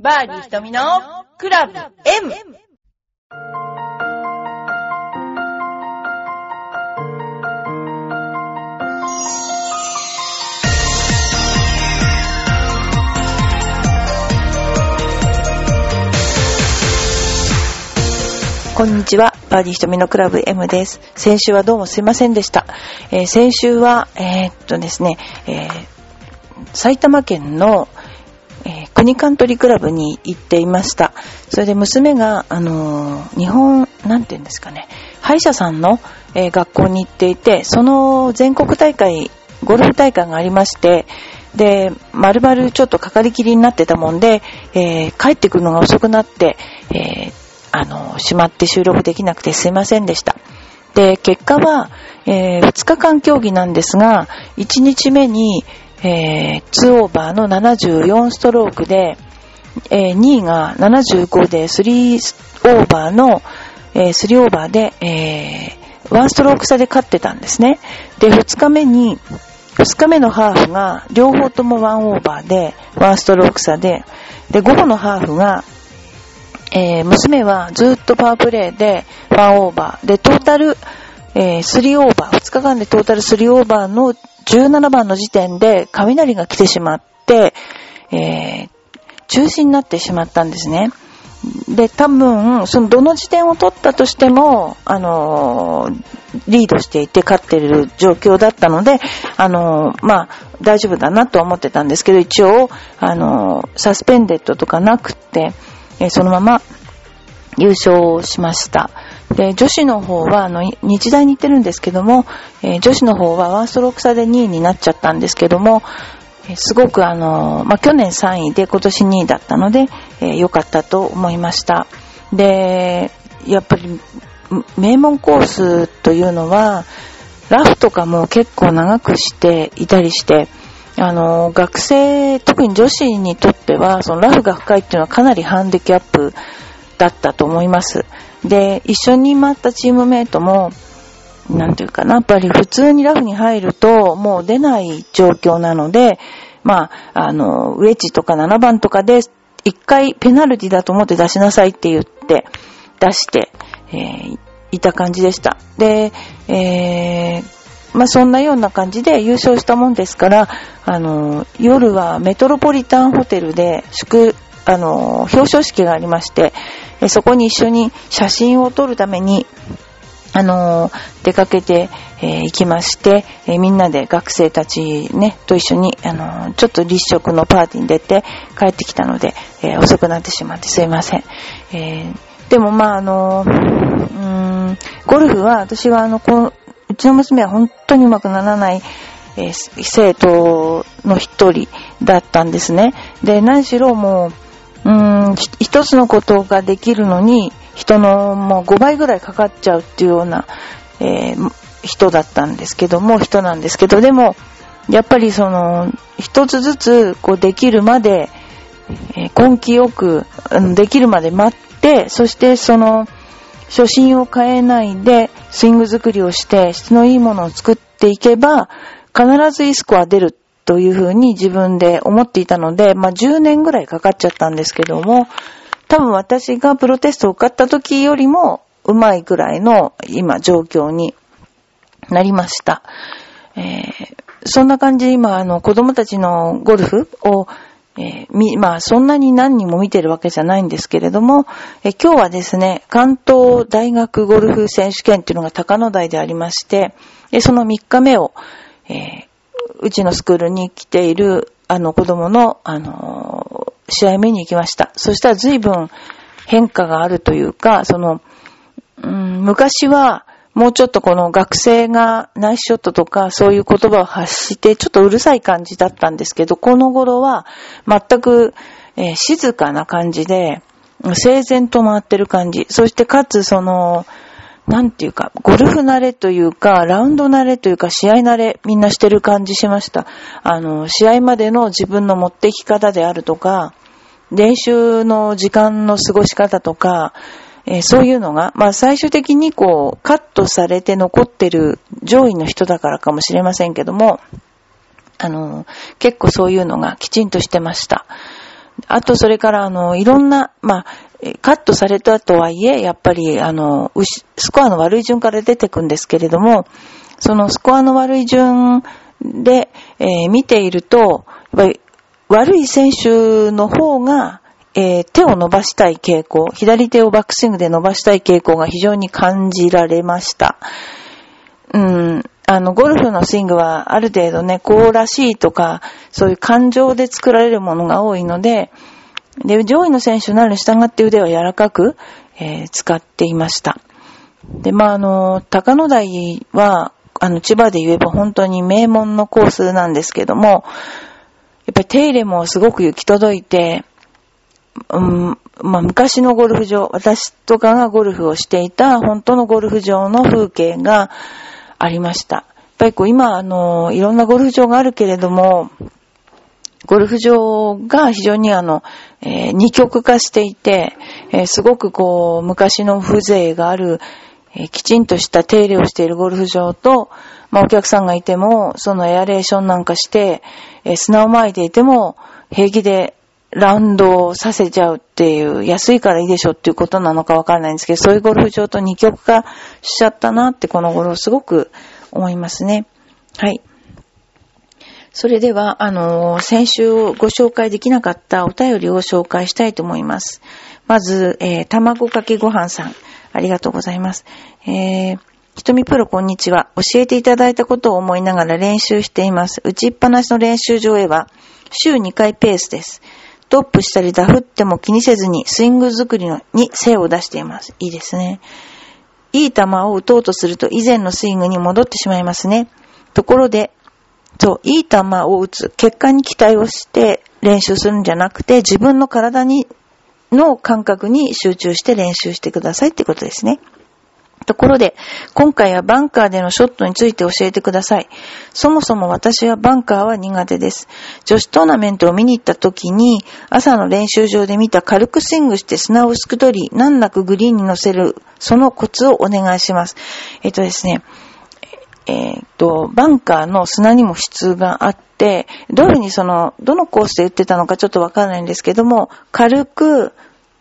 バーディー瞳のクラブ M! こんにちは。バーディー瞳のクラブ M です。先週はどうもすいませんでした。えー先週は、えーっとですね、えー埼玉県の、えー国カントリークラブに行っていました。それで娘が、あの日本、なんて言うんですかね、歯医者さんの、えー学校に行っていて、その全国大会、ゴルフ大会がありまして、で、丸々ちょっとかかりきりになってたもんで、えー帰ってくるのが遅くなって、えあの、しまって収録できなくてすいませんでした。で、結果は、え2日間競技なんですが、1日目に、えー2オーバーの74ストロークで、えー2位が75で3オーバーの、えー3オーバーで、えー1ストローク差で勝ってたんですね。で、2日目に、2日目のハーフが両方とも1オーバーで、1ストローク差で、で、午後のハーフが、えー娘はずっとパワープレイで1オーバー。で、トータル、えー3オーバー。2日間でトータル3オーバーの17番の時点で雷が来てしまって、えー中止になってしまったんですね。で、多分、そのどの時点を取ったとしても、あのーリードしていて勝ってる状況だったので、あのーまあ、大丈夫だなとは思ってたんですけど、一応、あのーサスペンデッドとかなくって、えそのまま優勝しました。で、女子の方は、あの、日大に行ってるんですけども、えー女子の方はワンストローク差で2位になっちゃったんですけども、えーすごくあの、まあ、去年3位で今年2位だったので、え良かったと思いました。で、やっぱり、名門コースというのは、ラフとかも結構長くしていたりして、あの、学生、特に女子にとっては、そのラフが深いっていうのはかなりハンディキャップだったと思います。で、一緒に回ったチームメイトも、なんていうかな、やっぱり普通にラフに入るともう出ない状況なので、まあ、あの、ウェッジとか7番とかで、一回ペナルティだと思って出しなさいって言って、出して、えーいた感じでした。で、えーまあそんなような感じで優勝したもんですから、あの、夜はメトロポリタンホテルで祝、あの、表彰式がありまして、えそこに一緒に写真を撮るために、あの、出かけて、え行きまして、えみんなで学生たちね、と一緒に、あの、ちょっと立食のパーティーに出て帰ってきたので、え遅くなってしまってすいません。えーでもまああの、うーん、ゴルフは私はあの、こううちの娘は本当にうまくならない、え生徒の一人だったんですね。で、何しろもう、一つのことができるのに、人のもう5倍ぐらいかかっちゃうっていうような、えー人だったんですけども、人なんですけど、でも、やっぱりその、一つずつこうできるまで、えー根気よく、できるまで待って、そしてその、初心を変えないで、スイング作りをして、質のいいものを作っていけば、必ずいいスコア出る。というふうに自分で思っていたので、まあ10年ぐらいかかっちゃったんですけども、多分私がプロテストを受かった時よりも、うまいぐらいの今状況になりました。えーそんな感じで今、あの、子供たちのゴルフを、えーみ、まあ、そんなに何人も見てるわけじゃないんですけれども、えー今日はですね、関東大学ゴルフ選手権っていうのが高野台でありまして、で、その3日目を、えうちのスクールに来ている、あの、子供の、あの試合見に行きました。そしたら随分変化があるというか、その、うん、昔は、もうちょっとこの学生がナイスショットとかそういう言葉を発してちょっとうるさい感じだったんですけど、この頃は全く、えー静かな感じで、整然と回ってる感じ。そしてかつその、なんていうか、ゴルフ慣れというか、ラウンド慣れというか、試合慣れみんなしてる感じしました。あの、試合までの自分の持ってき方であるとか、練習の時間の過ごし方とか、えーそういうのが、まあ最終的にこう、カットされて残ってる上位の人だからかもしれませんけども、あの、結構そういうのがきちんとしてました。あと、それから、あの、いろんな、まあ、カットされたとはいえ、やっぱり、あの、スコアの悪い順から出てくんですけれども、そのスコアの悪い順で、えー、見ていると、やっぱり悪い選手の方が、えー、手を伸ばしたい傾向、左手をバックスイングで伸ばしたい傾向が非常に感じられました。うん、あの、ゴルフのスイングはある程度ね、こうらしいとか、そういう感情で作られるものが多いので、で、上位の選手なるに従って腕は柔らかく、えー、使っていました。で、まあ、あの、高野台は、あの、千葉で言えば本当に名門のコースなんですけども、やっぱり手入れもすごく行き届いて、うん、まあ、昔のゴルフ場、私とかがゴルフをしていた本当のゴルフ場の風景がありました。やっぱりこう今、あの、いろんなゴルフ場があるけれども、ゴルフ場が非常にあの、えー、二極化していて、えー、すごくこう、昔の風情がある、えー、きちんとした手入れをしているゴルフ場と、まあ、お客さんがいても、そのエアレーションなんかして、え砂を撒いていても、平気でラウンドをさせちゃうっていう、安いからいいでしょっていうことなのかわからないんですけど、そういうゴルフ場と二極化しちゃったなってこの頃すごく思いますね。はい。それでは、あの、先週ご紹介できなかったお便りを紹介したいと思います。まず、えー、卵かけご飯さん。ありがとうございます。えー、ひとみプロこんにちは。教えていただいたことを思いながら練習しています。打ちっぱなしの練習場へは、週2回ペースです。トップしたりダフっても気にせずにスイング作りのに精を出しています。いいですね。いい球を打とうとすると以前のスイングに戻ってしまいますね。ところで、そう、いい球を打つ、結果に期待をして練習するんじゃなくて、自分の体に、の感覚に集中して練習してくださいってことですね。ところで、今回はバンカーでのショットについて教えてください。そもそも私はバンカーは苦手です。女子トーナメントを見に行った時に、朝の練習場で見た軽くスイングして砂を薄く取り、難なくグリーンに乗せる、そのコツをお願いします。えっとですね、えっ、と、バンカーの砂にも質があって、どういうふうにその、どのコースで打ってたのかちょっとわからないんですけども、軽く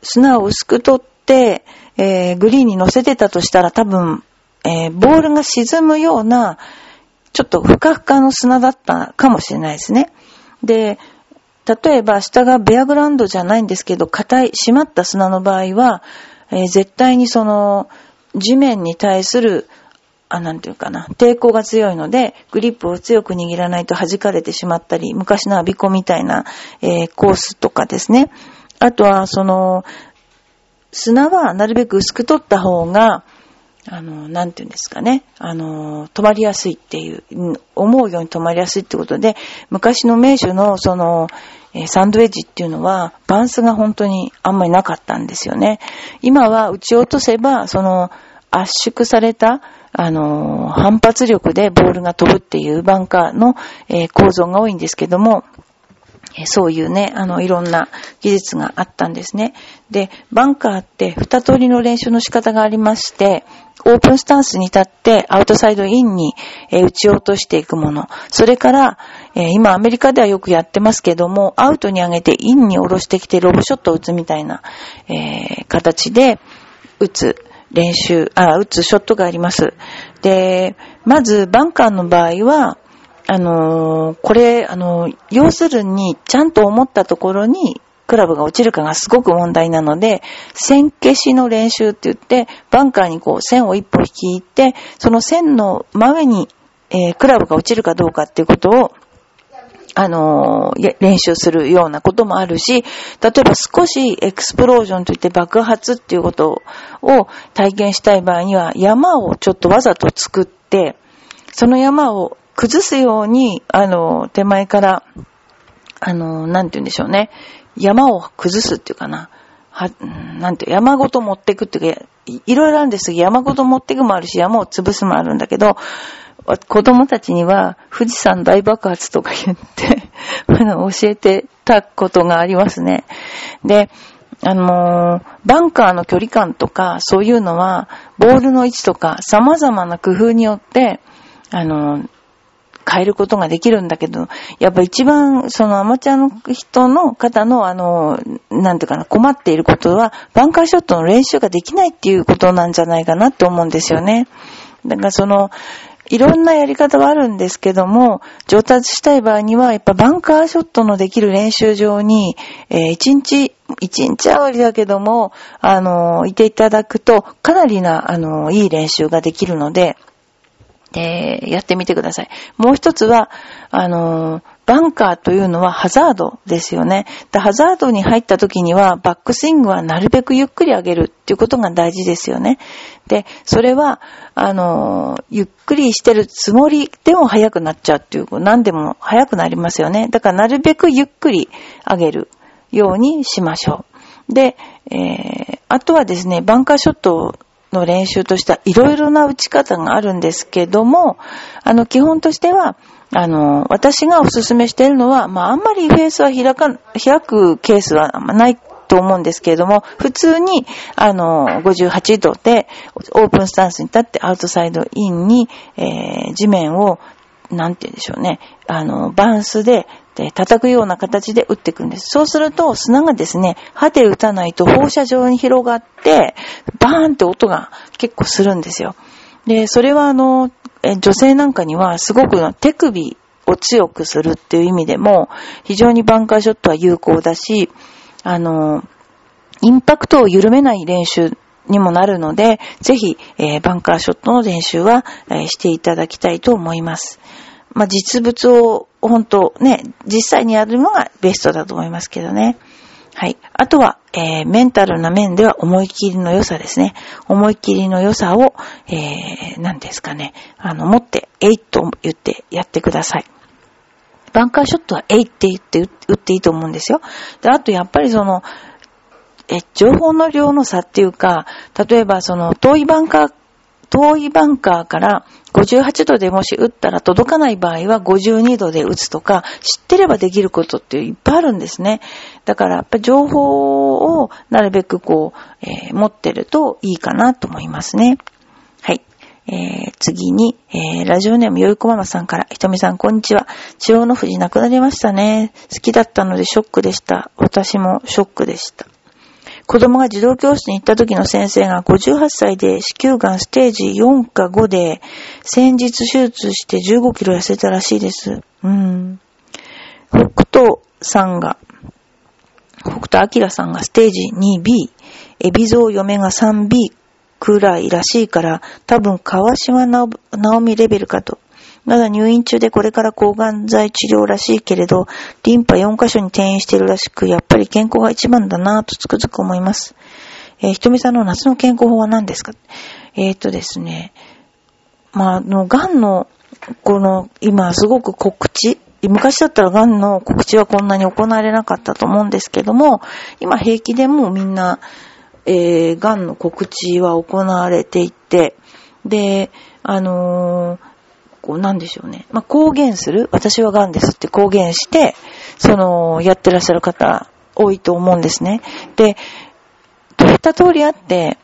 砂を薄く取って、えー、グリーンに乗せてたとしたら多分、えー、ボールが沈むような、ちょっとふかふかの砂だったかもしれないですね。で、例えば下がベアグラウンドじゃないんですけど、硬い、締まった砂の場合は、えー、絶対にその、地面に対する、あ、なんていうかな、抵抗が強いので、グリップを強く握らないと弾かれてしまったり、昔のアビコみたいな、えー、コースとかですね。あとは、その、砂はなるべく薄く取った方が、あの、なんていうんですかね。あの、止まりやすいっていう、思うように止まりやすいってことで、昔の名手のその、サンドウェッジっていうのは、バンスが本当にあんまりなかったんですよね。今は打ち落とせば、その、圧縮された、あの、反発力でボールが飛ぶっていうバンカーの、えー、構造が多いんですけども、そういうね、あの、いろんな技術があったんですね。で、バンカーって二通りの練習の仕方がありまして、オープンスタンスに立ってアウトサイドインに、え打ち落としていくもの。それから、え今アメリカではよくやってますけども、アウトに上げてインに下ろしてきてロブショットを打つみたいな、えー、形で打つ練習、あ、打つショットがあります。で、まずバンカーの場合は、あのー、これ、あのー、要するに、ちゃんと思ったところに、クラブが落ちるかがすごく問題なので、線消しの練習って言って、バンカーにこう線を一歩引き入って、その線の真上に、えー、クラブが落ちるかどうかっていうことを、あの、練習するようなこともあるし、例えば少しエクスプロージョンといって爆発っていうことを体験したい場合には、山をちょっとわざと作って、その山を崩すように、あの、手前から、あの、なんて言うんでしょうね。山を崩すっていうかな。は、なんて、山ごと持ってくっていうか、いろいろあるんですけど、山ごと持ってくもあるし、山を潰すもあるんだけど、子供たちには富士山大爆発とか言って、教えてたことがありますね。で、あのー、バンカーの距離感とか、そういうのは、ボールの位置とか、様々な工夫によって、あのー、変えることができるんだけど、やっぱ一番、そのアマチュアの人の方の、あの、なんていうかな、困っていることは、バンカーショットの練習ができないっていうことなんじゃないかなって思うんですよね。だからその、いろんなやり方はあるんですけども、上達したい場合には、やっぱバンカーショットのできる練習場に、えー、1日、1日あわりだけども、あのー、いていただくと、かなりな、あのー、いい練習ができるので、えー、やってみてください。もう一つは、あのー、バンカーというのはハザードですよね。でハザードに入った時には、バックスイングはなるべくゆっくり上げるっていうことが大事ですよね。で、それは、あの、ゆっくりしてるつもりでも速くなっちゃうっていう、何でも速くなりますよね。だからなるべくゆっくり上げるようにしましょう。で、えー、あとはですね、バンカーショットの練習としてはいろいろな打ち方があるんですけども、あの、基本としては、あの、私がおすすめしているのは、まあ、あんまりフェースは開か、開くケースはないと思うんですけれども、普通に、あの、58度で、オープンスタンスに立ってアウトサイドインに、えー、地面を、なんて言うんでしょうね、あの、バンスでで、叩くような形で打っていくんです。そうすると、砂がですね、歯で打たないと放射状に広がって、バーンって音が結構するんですよ。で、それはあの、女性なんかにはすごく手首を強くするっていう意味でも、非常にバンカーショットは有効だし、あの、インパクトを緩めない練習にもなるので、ぜひ、えー、バンカーショットの練習は、えー、していただきたいと思います。まあ、実物を本当ね、実際にやるのがベストだと思いますけどね。はい。あとは、えー、メンタルな面では思い切りの良さですね。思い切りの良さを、えー、何ですかね。あの、持って、えいと言ってやってください。バンカーショットはえいって言って打っていいと思うんですよ。で、あとやっぱりその、え、情報の量の差っていうか、例えばその遠いバンカー遠いバンカーから58度でもし打ったら届かない場合は52度で打つとか、知ってればできることっていっぱいあるんですね。だからやっぱ情報をなるべくこう、えー、持ってるといいかなと思いますね。はい。えー、次に、えー、ラジオネームよいこママさんから、ひとみさんこんにちは。中央の富士亡くなりましたね。好きだったのでショックでした。私もショックでした。子供が児童教室に行った時の先生が58歳で子宮がんステージ4か5で先日手術して15キロ痩せたらしいです。うん。北斗さんが、北斗晶さんがステージ 2B、エビゾウ嫁が 3B くらいらしいから、多分川島直美レベルかと。まだ入院中でこれから抗がん剤治療らしいけれど、リンパ4箇所に転移しているらしく、やっぱり健康が一番だなぁとつくづく思います。えー、ひとみさんの夏の健康法は何ですか？えー、っとですね、まあ、あの、癌の、この、今すごく告知、昔だったら癌の告知はこんなに行われなかったと思うんですけども、今平気でもみんな、えー、癌の告知は行われていて、で、あのー、こう、なんでしょうね。まあ、公言する。私は癌ですって公言して、その、やってらっしゃる方、多いと思うんですね。で、二通りあって、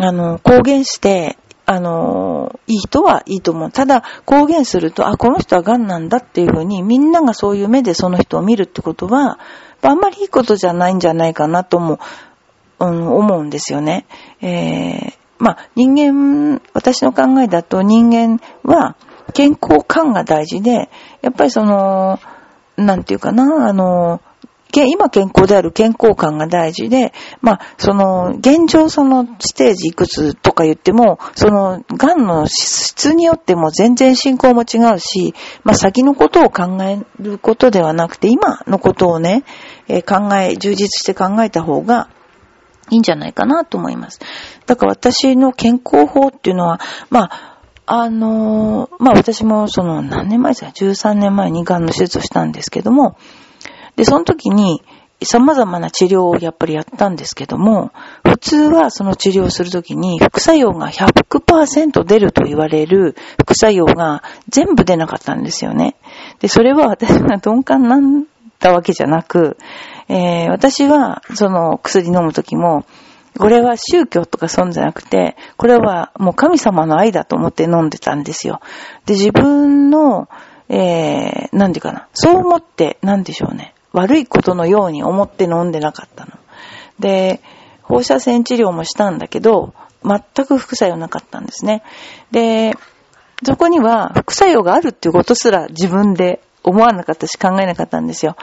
あの、公言して、あの、いい人はいいと思う。ただ、公言すると、あ、この人は癌なんだっていうふうに、みんながそういう目でその人を見るってことは、あんまりいいことじゃないんじゃないかなとも、うん、思うんですよね。えー、まあ、人間、私の考えだと人間は、健康感が大事で、やっぱりその、なんていうかな、あの、今健康である健康感が大事で、まあ、その、現状そのステージいくつとか言っても、その、癌の質によっても全然進行も違うし、まあ、先のことを考えることではなくて、今のことをね、えー、考え、充実して考えた方が、いいんじゃないかなと思います。だから私の健康法っていうのは、まあ、あの、まあ、私もその何年前ですか ?13 年前に癌の手術をしたんですけども、で、その時に様々な治療をやっぱりやったんですけども、普通はその治療をするときに副作用が100%出ると言われる副作用が全部出なかったんですよね。で、それは私が鈍感なんだわけじゃなく、えー、私はその薬飲むときも、これは宗教とかそんじゃなくて、これはもう神様の愛だと思って飲んでたんですよ。で、自分の、えー、なんでかな。そう思って、なんでしょうね。悪いことのように思って飲んでなかったの。で、放射線治療もしたんだけど、全く副作用なかったんですね。で、そこには副作用があるっていうことすら自分で思わなかったし考えなかったんですよ。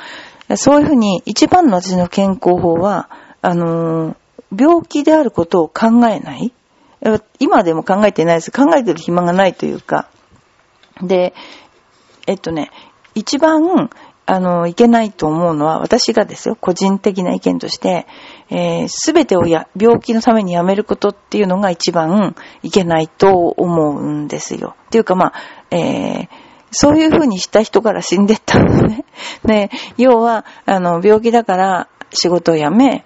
そういうふうに一番の私の健康法は、あのー、病気であることを考えない。今でも考えてないです。考えてる暇がないというか。で、えっとね、一番、あの、いけないと思うのは、私がですよ、個人的な意見として、す、え、べ、てをや、病気のためにやめることっていうのが一番いけないと思うんですよ。っていうか、まあ、えー、そういうふうにした人から死んでったんですね。ね、要は、あの、病気だから仕事を辞め、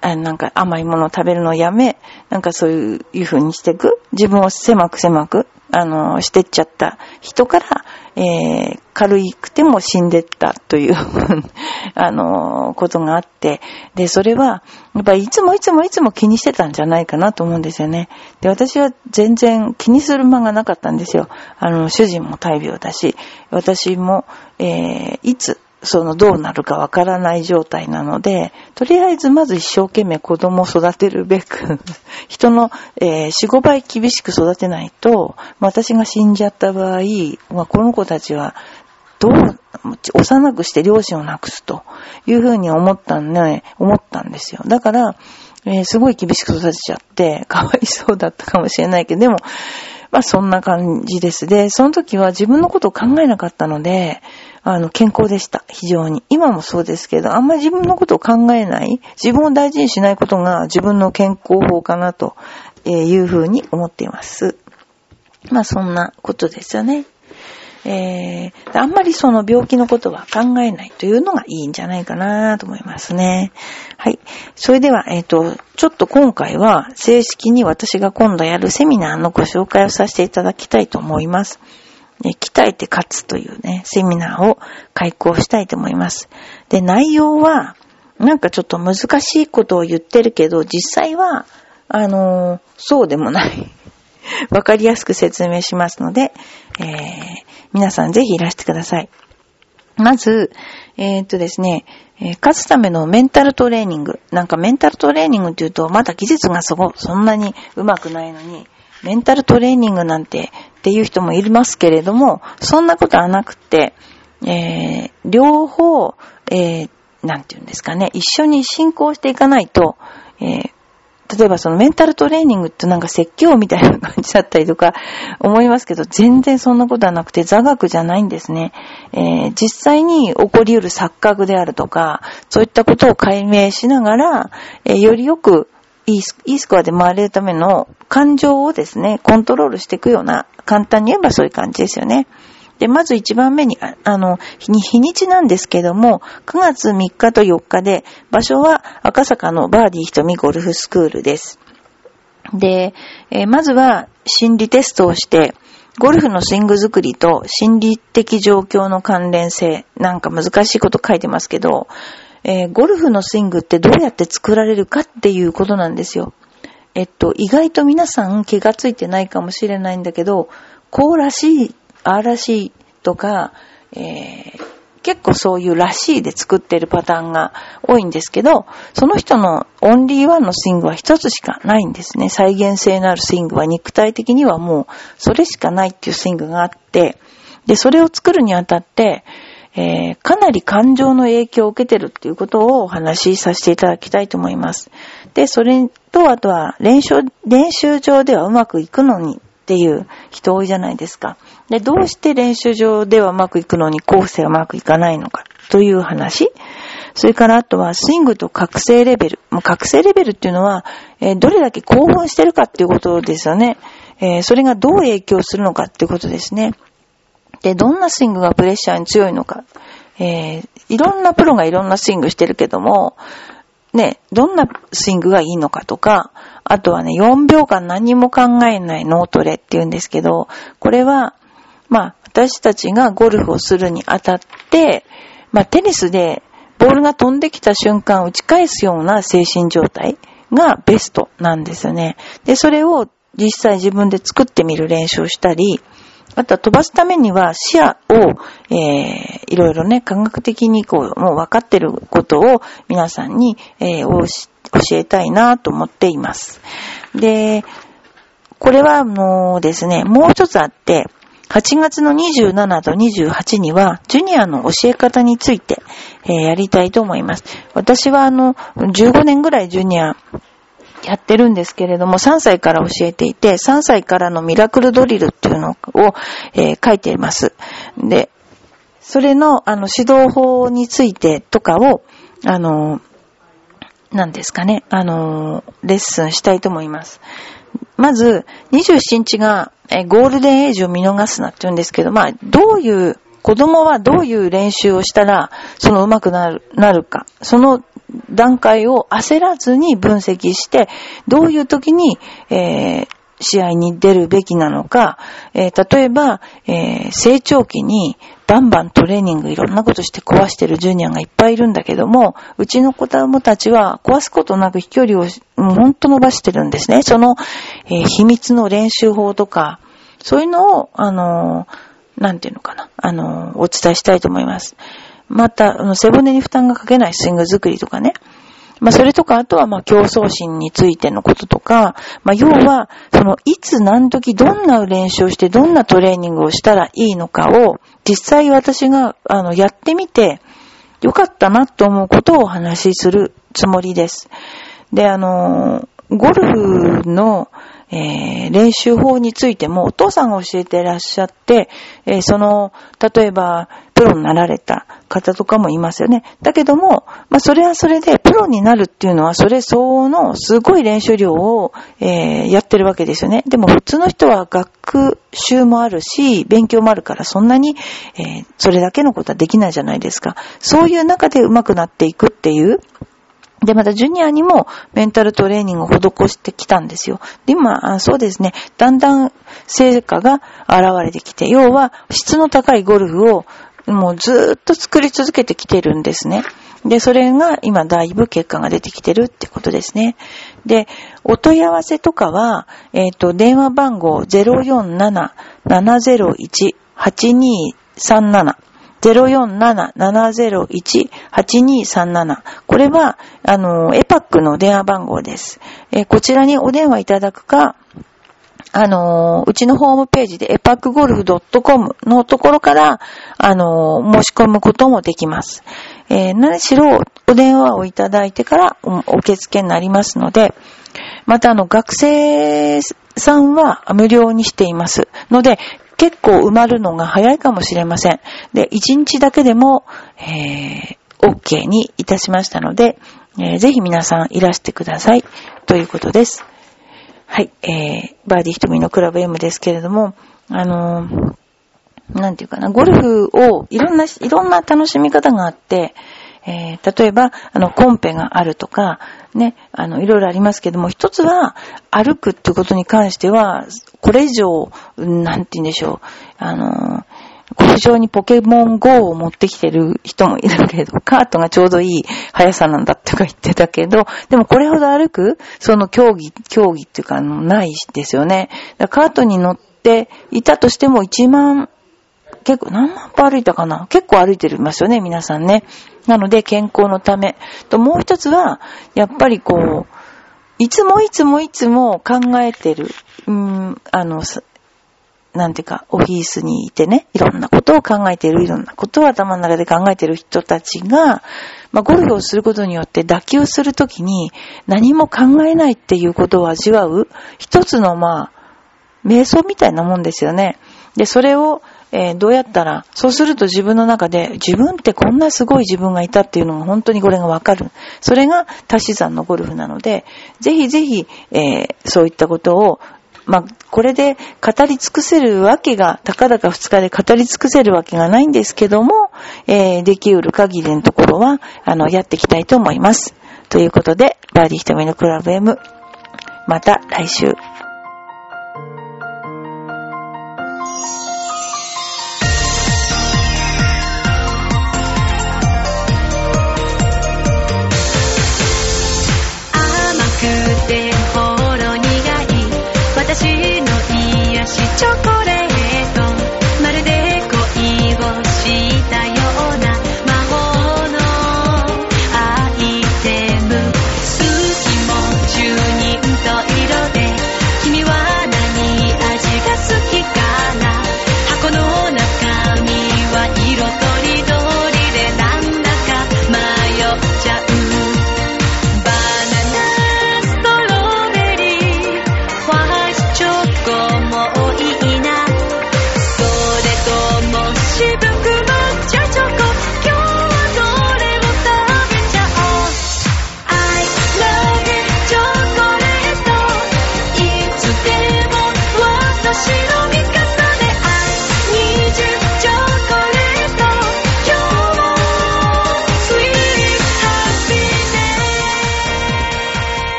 なんか甘いものを食べるのをやめ、なんかそういういう風にしていく。自分を狭く狭く、あの、してっちゃった人から、えー、軽くても死んでったという あの、ことがあって、で、それは、やっぱりいつもいつもいつも気にしてたんじゃないかなと思うんですよね。で、私は全然気にする間がなかったんですよ。あの、主人も大病だし、私も、えー、いつ、そのどうなるかわからない状態なので、とりあえずまず一生懸命子供を育てるべく、人の、えー、4、5倍厳しく育てないと、私が死んじゃった場合、まあ、この子たちは、どう、幼くして両親を亡くすというふうに思ったんね、思ったんですよ。だから、えー、すごい厳しく育てちゃって、かわいそうだったかもしれないけど、でも、まあそんな感じです。で、その時は自分のことを考えなかったので、あの、健康でした。非常に。今もそうですけど、あんまり自分のことを考えない、自分を大事にしないことが自分の健康法かなというふうに思っています。まあそんなことですよね。えー、あんまりその病気のことは考えないというのがいいんじゃないかなと思いますね。はい。それでは、えっ、ー、と、ちょっと今回は正式に私が今度やるセミナーのご紹介をさせていただきたいと思います。鍛えて勝つというね、セミナーを開講したいと思います。で、内容は、なんかちょっと難しいことを言ってるけど、実際は、あのー、そうでもない。わかりやすく説明しますので、えー、皆さんぜひいらしてください。まず、えー、っとですね、え、勝つためのメンタルトレーニング。なんかメンタルトレーニングって言うと、まだ技術がそこ、そんなに上手くないのに、メンタルトレーニングなんてっていう人もいますけれども、そんなことはなくて、えー、両方、えー、なんていうんですかね、一緒に進行していかないと、えー、例えばそのメンタルトレーニングってなんか説教みたいな感じだったりとか思いますけど、全然そんなことはなくて座学じゃないんですね。えー、実際に起こり得る錯覚であるとか、そういったことを解明しながら、えー、よりよくいいいいスコアで回れるための感情をですね、コントロールしていくような、簡単に言えばそういう感じですよね。で、まず一番目に、ああの、日にちなんですけども、9月3日と4日で、場所は赤坂のバーディー瞳ゴルフスクールです。で、えー、まずは心理テストをして、ゴルフのスイング作りと心理的状況の関連性、なんか難しいこと書いてますけど、えー、ゴルフのスイングってどうやって作られるかっていうことなんですよ。えっと、意外と皆さん気がついてないかもしれないんだけど、こうらしいああらしいとか、えー、結構そういうらしいで作ってるパターンが多いんですけど、その人のオンリーワンのスイングは一つしかないんですね。再現性のあるスイングは肉体的にはもうそれしかないっていうスイングがあって、で、それを作るにあたって、えー、かなり感情の影響を受けてるっていうことをお話しさせていただきたいと思います。で、それと、あとは練習、練習場ではうまくいくのにっていう人多いじゃないですか。で、どうして練習場ではうまくいくのに構成はうまくいかないのかという話。それからあとはスイングと覚醒レベル。もう覚醒レベルっていうのは、えー、どれだけ興奮してるかっていうことですよね。えー、それがどう影響するのかっていうことですね。で、どんなスイングがプレッシャーに強いのか。えー、いろんなプロがいろんなスイングしてるけども、ね、どんなスイングがいいのかとか、あとはね、4秒間何も考えない脳トレって言うんですけど、これは、まあ、私たちがゴルフをするにあたって、まあ、テニスでボールが飛んできた瞬間打ち返すような精神状態がベストなんですよね。で、それを実際自分で作ってみる練習をしたり、あとは飛ばすためには視野を、えー、いろいろね、科学的にこう、もう分かってることを皆さんに、えー、教えたいなと思っています。で、これはあのですね、もう一つあって、8月の27と28には、ジュニアの教え方について、えー、やりたいと思います。私はあの、15年ぐらいジュニアやってるんですけれども、3歳から教えていて、3歳からのミラクルドリルっていうのを、えー、書いています。で、それの、あの、指導法についてとかを、あの、何ですかね、あの、レッスンしたいと思います。まず、27日が、えゴールデンエイジを見逃すなって言うんですけど、まあ、どういう、子供はどういう練習をしたら、その上手くなる、なるか、その段階を焦らずに分析して、どういう時に、えー、試合に出るべきなのか、えー、例えば、えー、成長期にバンバントレーニングいろんなことして壊してるジュニアがいっぱいいるんだけども、うちの子供たちは壊すことなく飛距離をほんと伸ばしてるんですね。その、え、秘密の練習法とか、そういうのを、あのなんていうのかな、あのお伝えしたいと思います。また、あの背骨に負担がかけないスイング作りとかね、まあ、それとか、あとは、ま、競争心についてのこととか、まあ、要は、その、いつ何時どんな練習をして、どんなトレーニングをしたらいいのかを、実際私が、あの、やってみて、よかったなと思うことをお話しするつもりです。で、あの、ゴルフの、えー、練習法についてもお父さんが教えてらっしゃって、えー、その、例えば、プロになられた方とかもいますよね。だけども、まあ、それはそれで、プロになるっていうのは、それ相応のすごい練習量を、えー、やってるわけですよね。でも、普通の人は学習もあるし、勉強もあるから、そんなに、え、それだけのことはできないじゃないですか。そういう中で上手くなっていくっていう、で、またジュニアにもメンタルトレーニングを施してきたんですよ。で、今、そうですね、だんだん成果が現れてきて、要は質の高いゴルフをもうずっと作り続けてきてるんですね。で、それが今だいぶ結果が出てきてるってことですね。で、お問い合わせとかは、えっ、ー、と、電話番号047-701-8237 047-701-8237。これは、あの、エパックの電話番号です。えー、こちらにお電話いただくか、あの、うちのホームページでエパックゴルフ .com のところから、あの、申し込むこともできます。えー、何しろお電話をいただいてからお受付になりますので、またあの、学生さんは無料にしています。ので、結構埋まるのが早いかもしれません。で、1日だけでも、えー、OK にいたしましたので、えー、ぜひ皆さんいらしてください。ということです。はい、えー、バーディー瞳のクラブ M ですけれども、あのー、なんていうかな、ゴルフをいろんな、いろんな楽しみ方があって、えー、例えば、あの、コンペがあるとか、ね、あの、いろいろありますけども、一つは、歩くってことに関しては、これ以上、なんて言うんでしょう、あの、ゴルフ場にポケモン GO を持ってきてる人もいるけど、カートがちょうどいい速さなんだってか言ってたけど、でもこれほど歩く、その競技、競技っていうか、あの、ないですよね。カートに乗っていたとしても1万結構何万歩歩いたかな？結構歩いてますよね、皆さんね。なので、健康のため。と、もう一つは、やっぱりこう、いつもいつもいつも考えてる、うん、あの、なんていうか、オフィスにいてね、いろんなことを考えている、いろんなことを頭の中で考えている人たちが、まあ、ゴルフをすることによって打球するときに何も考えないっていうことを味わう、一つのまあ、瞑想みたいなもんですよね。で、それを、えー、どうやったら、そうすると自分の中で、自分ってこんなすごい自分がいたっていうのが本当にこれがわかる。それが足し算のゴルフなので、ぜひぜひ、えー、そういったことを、まあ、これで語り尽くせるわけが、たかだか二日で語り尽くせるわけがないんですけども、えー、できうる限りのところは、あの、やっていきたいと思います。ということで、バーディー瞳のクラブ M、また来週。私の癒しチョコレート